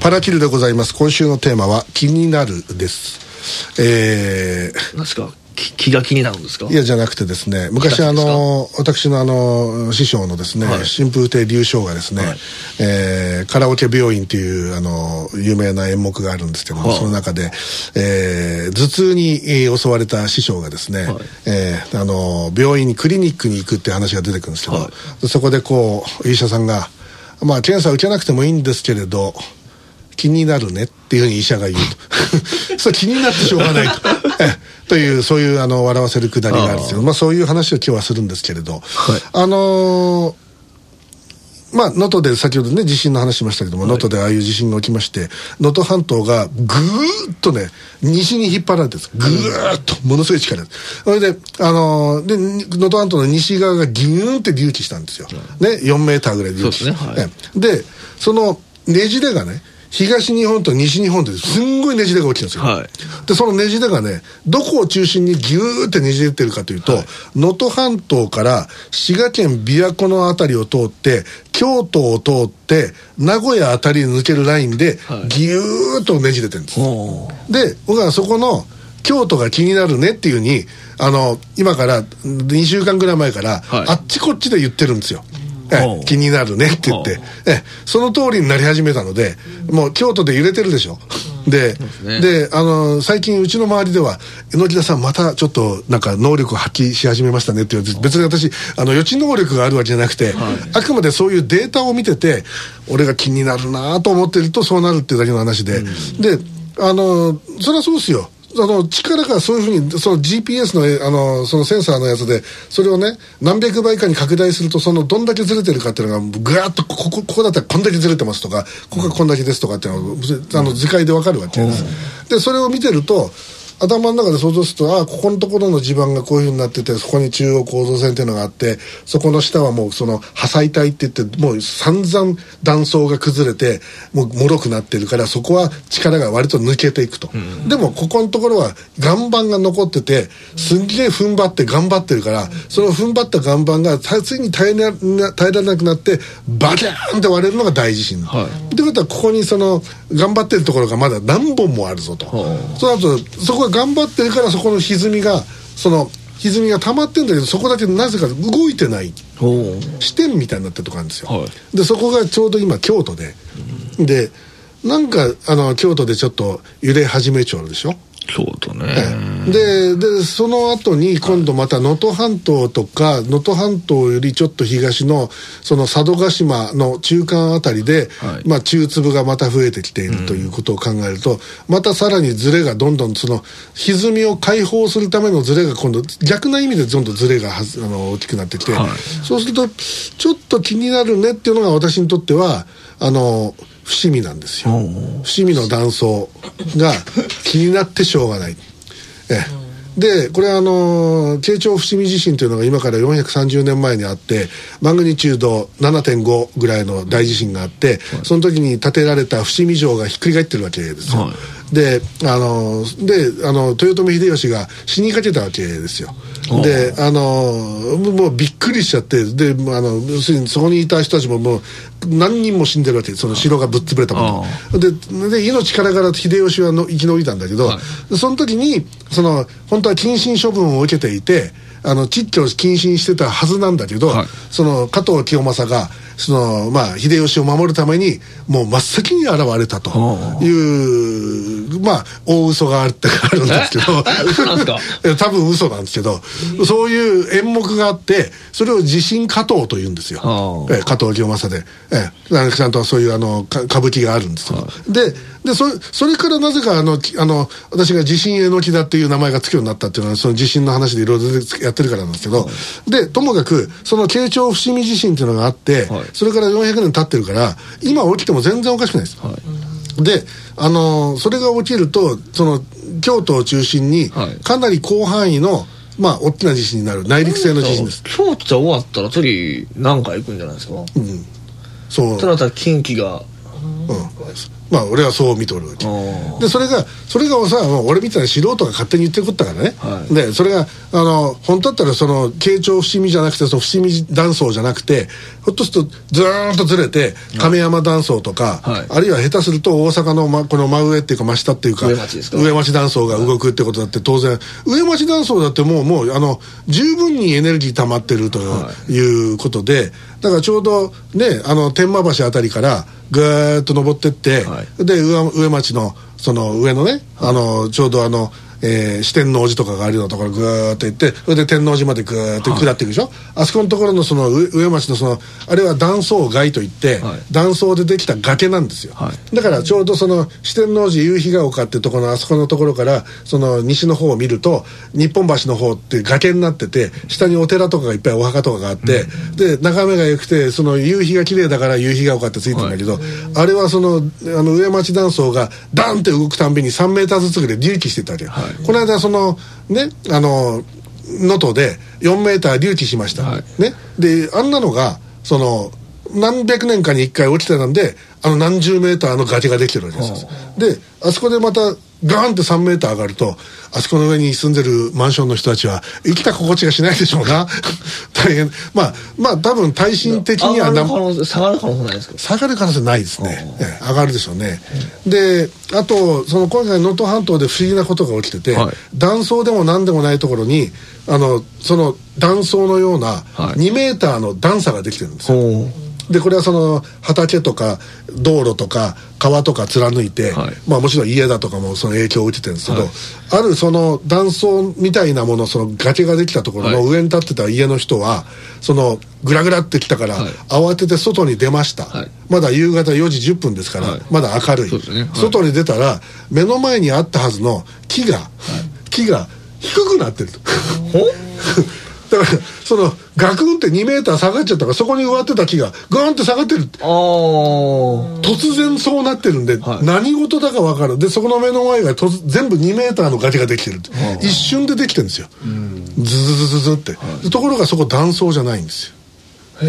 パラキル。でございます。今週のテーマは気になるです。えー、何ですか？気が気になるんですか？いやじゃなくてですね昔あの私のあの師匠のですね、はい、春風亭流昇がですね、はい、えー、カラオケ病院っていうあの有名な演目があるんですけども、はい、その中で、えー、頭痛に襲われた師匠がですね、はい、えー、あの病院にクリニックに行くっていう話が出てくるんですけど、そこでこう医者さんがまあ検査受けなくてもいいんですけれど気になるねっていうふうに医者が言うと。それ気になってしょうがないと。というそういうあの笑わせるくだりがあるんですけどまあ、そういう話を今日はするんですけれど、はい、あのーまあ、能登で先ほどね、地震の話しましたけども、能、は、登、でああいう地震が起きまして、能登半島がぐーっとね、西に引っ張られてるんです。ぐーっと、ものすごい力です。それで、あのー、で、能登半島の西側がギューンって隆起したんですよ。ね、4メーターぐらい隆起して。ねはい、で、そのねじれがね、東日本と西日本ですんごいねじれが起きてるんですよ、はい、でそのねじれがねどこを中心にギューってねじれてるかというと能登、はい、半島から滋賀県琵琶湖の辺りを通って京都を通って名古屋辺りに抜けるラインでギューッとねじれてるんです、はい、で僕はそこの京都が気になるねっていうふうにあの今から2週間ぐらい前から、あっちこっちで言ってるんですよ、え気になるねって言って、えその通りになり始めたので、もう京都で揺れてるでしょ。で、で、あの、最近うちの周りでは、榎田さんまたちょっとなんか能力を発揮し始めましたねって言われて、別に私、あの、予知能力があるわけじゃなくて、あくまでそういうデータを見てて、俺が気になるなと思ってるとそうなるっていうだけの話で、で、あの、それはそうですよ。あの力がそういうふうにその GPS のあのそのセンサーのやつでそれをね何百倍かに拡大するとそのどんだけずれてるかっていうのがぐわっとここここだったらこんだけずれてますとかここがこんだけですとかっていうのがあの図解でわかるわけです。でそれを見てると頭の中で想像するとああここのところの地盤がこういうふうになっててそこに中央構造線っていうのがあってそこの下はもうその破砕帯って言ってもう散々断層が崩れてもう脆くなってるからそこは力が割と抜けていくと、うん、でもここのところは岩盤が残っててすんげえ踏ん張って頑張ってるからその踏ん張った岩盤がついに耐えな耐えられなくなってバキャーンって割れるのが大地震、はい、ってことはここにその頑張ってるところがまだ何本もあるぞと、その後そこ頑張ってるからそこの歪みがその歪みが溜まってんだけどそこだけなぜか動いてない。視点みたいになってるとこあるんですよ、はい、でそこがちょうど今京都で、うん、でなんかあの京都でちょっと揺れ始めちゃうでしょ京都ね、ででその後に今度また能登半島とか能登半島よりちょっと東のその佐渡島の中間あたりで、はい、まあ、中粒がまた増えてきているということを考えると、うん、またさらにズレがどんどんその歪みを解放するためのズレが今度逆な意味でどんどんズレがはあの大きくなってきて、はい、そうするとちょっと気になるねっていうのが私にとってはあの伏見なんですよ。伏見の断層が気になってしょうがない。えでこれはあの慶長伏見地震というのが今から430年前にあってマグニチュード7.5ぐらいの大地震があって、その時に建てられた伏見城がひっくり返ってるわけですよ、はい、であのであの豊臣秀吉が死にかけたわけですよ。であのもうびっくりしちゃってであの要するにそこにいた人たちももう何人も死んでるわけその城がぶっ潰れたもの。でで命からがら秀吉はの生き延びたんだけど、はい、その時にその本当は謹慎処分を受けていてあの窒居を謹慎してたはずなんだけど、はい、その加藤清正がそのまあ秀吉を守るためにもう真っ先に現れたというまあ大嘘があってあるんですけど。多分嘘なんですけどそういう演目があってそれを地震加藤というんですよ。え加藤清正で。えちゃんとそういうあの歌舞伎があるんですよ。ででそれそれからなぜかあのあの私が地震えのきだっていう名前がつくようになったっていうのはその地震の話でいろいろやってるからなんですけど、はい、でともかくその慶長伏見地震っていうのがあって、はい、それから400年経ってるから今起きても全然おかしくないです、はい、であのそれが起きるとその京都を中心にかなり広範囲のまあ大きな地震になる。内陸性の地震です。京都終わったら次何回行くんじゃないですか？うん。そう。それだったら近畿が。うんまあ俺はそう見とるわけ。あでそれがそれがさ俺みたいな素人が勝手に言ってることだからね、はい。でそれがあの本当だったらその慶長伏見じゃなくてその伏見断層じゃなくてひょっとするとずーんとずれて亀山断層とか、はい。あるいは下手すると大阪の、ま、この真上っていうか真下っていうか上町ですか？上町断層が動くってことだって当然。上町断層だってもうもうあの十分にエネルギー溜まってるということで、だからちょうどねあの天満橋あたりからぐーっと登ってって、はで上上町のその上のね、あのちょうどあの、えー四天王寺とかがあるようなところぐーっと行ってそれで天王寺までぐーっと下っていくでしょ、あそこのところのその上上町のそのあれは断層街といって、はい。断層でできた崖なんですよ、はい。だからちょうどその四天王寺夕日が丘ってところのあそこのところからその西の方を見ると日本橋の方って崖になってて下にお寺とかがいっぱいお墓とかがあって、で眺めが良くてその夕日が綺麗だから夕日が丘ってついてるんだけど、あれはそのあの上町断層がダンって動くたんびに3メーターずつぐらい隆起してたわけよ、この間そのねあの能登で4メーター隆起しました、はい。ね、であんなのがその何百年かに1回落ちてたんであの何十メーターの崖ができてるわけです。よであそこでまたガーンって3メーター上がるとあそこの上に住んでるマンションの人たちは生きた心地がしないでしょうな。大変。まあまあ多分耐震的にはな下がる可能性ないですか？下がる可能性ないですね、ええ上がるでしょうね、であとその今回能登半島で不思議なことが起きてて、はい。断層でも何でもないところにあのその断層のようなはい。2メーターの段差ができてるんですよ、ほうでこれはその畑とか道路とか川とか貫いて、はい。まあもちろん家だとかもその影響を受けてるんですけど、はい。あるその断層みたいなものその崖ができたところのはい。上に立ってた家の人はそのグラグラってきたから、はい。慌てて外に出ました、はい。まだ夕方4時10分ですから、はい。まだ明るい。外に出たら目の前にあったはずの木が、木が低くなってると。ほだからそのガクンって2メーター下がっちゃったからそこに植わってた木がガーンって下がってる突然そうなってるんで、はい。何事だか分かるでそこの目の前が突全部2メーターの崖ができてる一瞬でできてるんですよ、ズズズズズって、でところがそこ断層じゃないんですよ。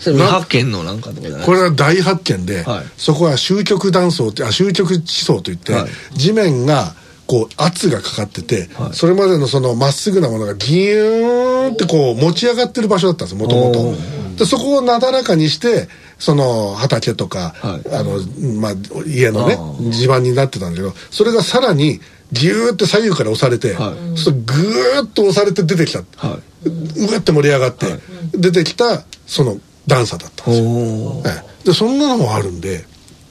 それ未発見のなんかとかじゃない？これは大発見で、はい。そこは終極断層ってあ終極地層といって、はい。地面がこう圧がかかってて、はい。それまでのそのまっすぐなものがギューンってこう持ち上がってる場所だったんですもともとおでそこをなだらかにしてその畑とか、はい。あのまあ、家のね地盤になってたんだけどそれがさらにギューって左右から押されて、はい。そグーッと押されて出てきた、はうわって盛り上がって、出てきたその段差だったんですよ。おええ。でそんなのもあるんで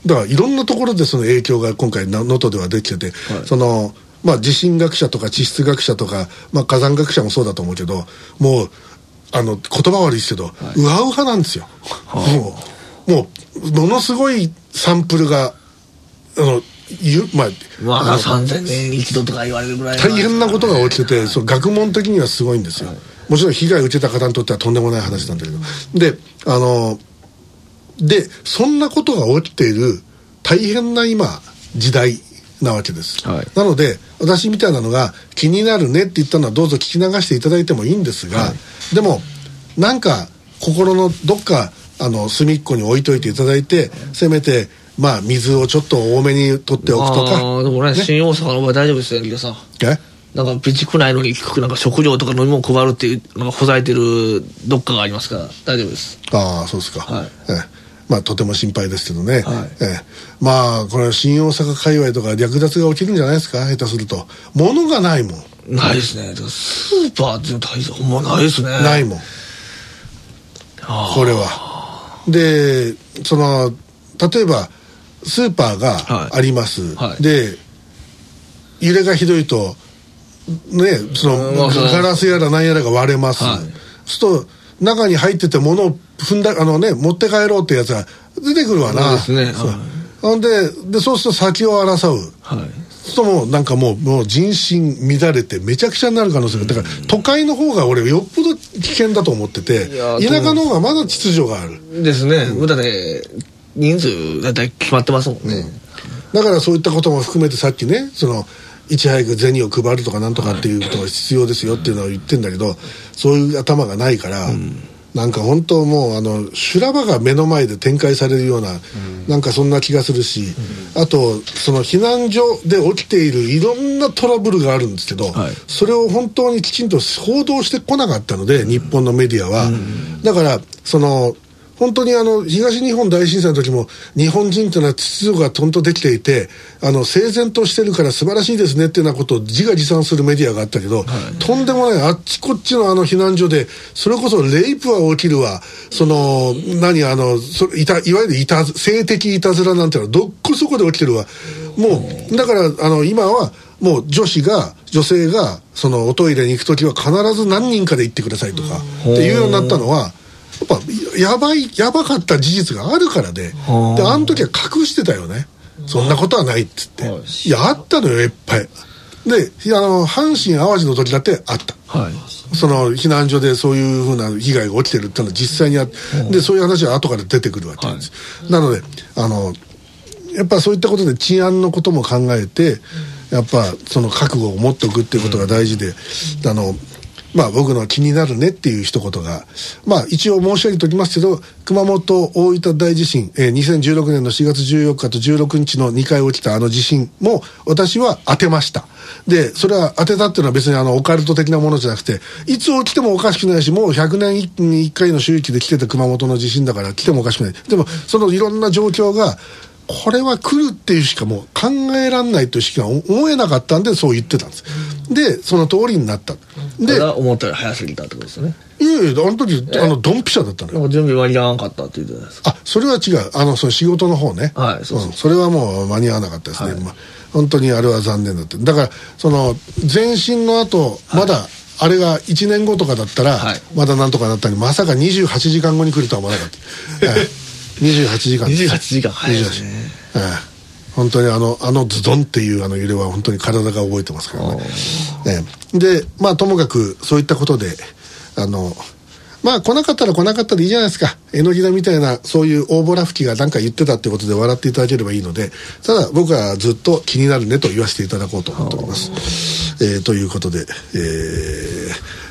だからいろんなところでその影響が今回能登ではできてて、はい。そそのまあ地震学者とか地質学者とか、まあ、火山学者もそうだと思うけどもうあの言葉悪いですけど、ウハウハなんですよ、もうもうものすごいサンプルがあのゆまあまああの3000年に一度とか言われるぐらい大変なことが起きててその学問的にはすごいんですよ、もちろん被害を受けた方にとってはとんでもない話なんだけど、であのでそんなことが起きている大変な今時代なわけです、はい。なので私みたいなのが気になるねって言ったのはどうぞ聞き流していただいてもいいんですが、でもなんか心のどっかあの隅っこに置いといていただいてせめてまあ水をちょっと多めに取っておくとか。ああでもね新大阪の場合大丈夫ですよギタさん。え？なんか備蓄ないのになんか食料とか飲み物配るっていうなんかほざいてるどっかがありますから大丈夫です。ああそうですか、はい。ええまあとても心配ですけどね、はい。ええ。まあこれ新大阪界隈とか略奪が起きるんじゃないですか？下手すると。物がないもん、ないですね。スーパーっていうの大変ほんまないですね。ないもん。あこれは。でその例えばスーパーはい。があります、はい。で揺れがひどいとねそのガラスやら何やらが割れます、はい。すると中に入ってて物を踏んだあのね持って帰ろうってやつが出てくるわな。そうですね。ほんででそうすると先を争う。あはい。そうするともうなんかもうもう人心乱れてめちゃくちゃになる可能性がだから都会の方が俺よっぽど危険だと思ってて田舎の方がまだ秩序がある。ですね、だって人数だいたい決まってますもんね、だからそういったことも含めてさっきねそのいち早く銭を配るとかなんとかっていうことが必要ですよっていうのを言ってんだけどそういう頭がないから、なんか本当もうあの修羅場が目の前で展開されるような、うん、なんかそんな気がするし、うん、あとその避難所で起きているいろんなトラブルがあるんですけど、はい、それを本当にきちんと報道してこなかったので日本のメディアは、うん、だからその本当にあの東日本大震災の時も日本人というのは秩序がとんとできていてあの整然としてるから素晴らしいですねっていうようなことを自画自賛するメディアがあったけど、はい、とんでもないあっちこっちのあの避難所でそれこそレイプは起きるわ。その何あのそいたいわゆるいた性的いたずらなんていうのはどっこそこで起きてるわ。もうだからあの今はもう女子が女性がそのおトイレに行く時は必ず何人かで行ってくださいとかっていうようになったのはやっぱやばいやばかった事実があるからでであの時は隠してたよね。そんなことはないっつって。い。やあったのよいっぱい。であの阪神・淡路の時だってあった、はい、その避難所でそういうふうな被害が起きてるっていうのは実際にあって。でそういう話は後から出てくるわけです、はい、なのであのやっぱそういったことで治安のことも考えてやっぱその覚悟を持っておくっていうことが大事で、あのまあ僕の気になるねっていう一言が、まあ一応申し上げておきますけど、熊本大分大地震、えー、2016年の4月14日と16日の2回起きたあの地震も私は当てました。で、それは当てたっていうのは別にあのオカルト的なものじゃなくて、いつ起きてもおかしくないし、もう100年に1回の周域で来てた熊本の地震だから来てもおかしくない。でも、そのいろんな状況が、これは来るっていうしかもう考えられないというしか思えなかったんでそう言ってたんです。で、その通りになった。で、思ったより早すぎたってことですね。いやいや、あの時、あの、ドンピシャだったのよ。準備間に合わなかったって言ってたんですあ、それは違う。あの、その仕事の方ね。はい、そうそれはもう間に合わなかったですね。はい、まあ、本当にあれは残念だった。だから、その、前進の後、まだ、あれが1年後とかだったら、まだなんとかなったのに、まさか28時間後に来るとは思わなかった。28時間28時間早いですね。本当にあの、あのズドンっていうあの揺れは本当に体が覚えてますからね。で、まあともかくそういったことで、あの、まあ来なかったら来なかったでいいじゃないですか。えのきだみたいなそういう大ボラ吹きが何か言ってたってことで笑っていただければいいので、ただ僕はずっと気になるねと言わせていただこうと思っております。えー、ということで、え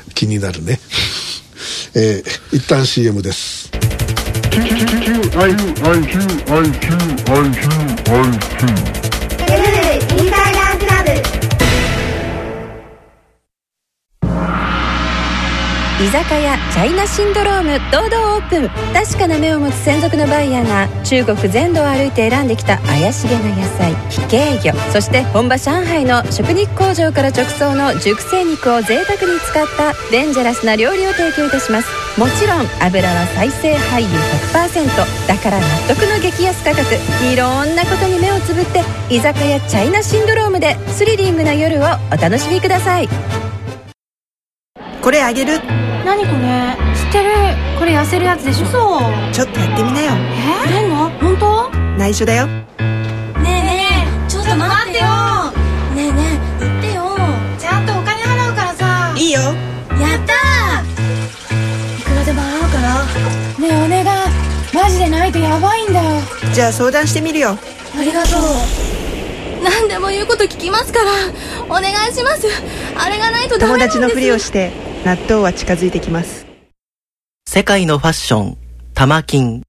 ー、気になるね。えー、一旦 CM です。IQ, IQ, IQ, IQ, IQ, IQ. 居酒屋チャイナシンドローム堂々オープン。確かな目を持つ専属のバイヤーが中国全土を歩いて選んできた怪しげな野菜非形魚。そして本場上海の食肉工場から直送の熟成肉を贅沢に使ったデンジャラスな料理を提供いたします。もちろん油は再生俳優100%だから納得の激安価格。いろんなことに目をつぶって居酒屋チャイナシンドロームでスリリングな夜をお楽しみください。これあげる。何これ？知ってる。これ痩せるやつでしょ？そうちょっとやってみなよ。え？くれんの本当？内緒だよ。ねえねえちょっと待ってよ。ねえねえ言ってよ。ちゃんとお金払うからさ。いいよ。やったいくらでも払うから。ねえお願い。マジでないとやばいんだよ。じゃあ相談してみるよ。ありがとう。何でも言うこと聞きますからお願いします。あれがないとダメ友達のふりをして納豆は近づいてきます。世界のファッション玉金。